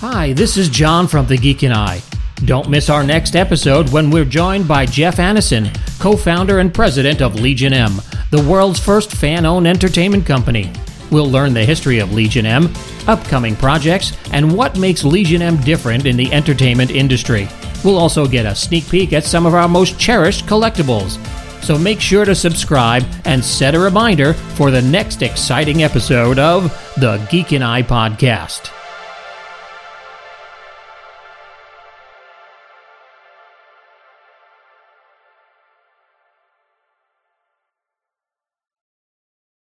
Hi, this is John from The Geek and I. Don't miss our next episode when we're joined by Jeff Annison, co founder and president of Legion M, the world's first fan owned entertainment company. We'll learn the history of Legion M, upcoming projects, and what makes Legion M different in the entertainment industry. We'll also get a sneak peek at some of our most cherished collectibles. So make sure to subscribe and set a reminder for the next exciting episode of the Geek and I podcast.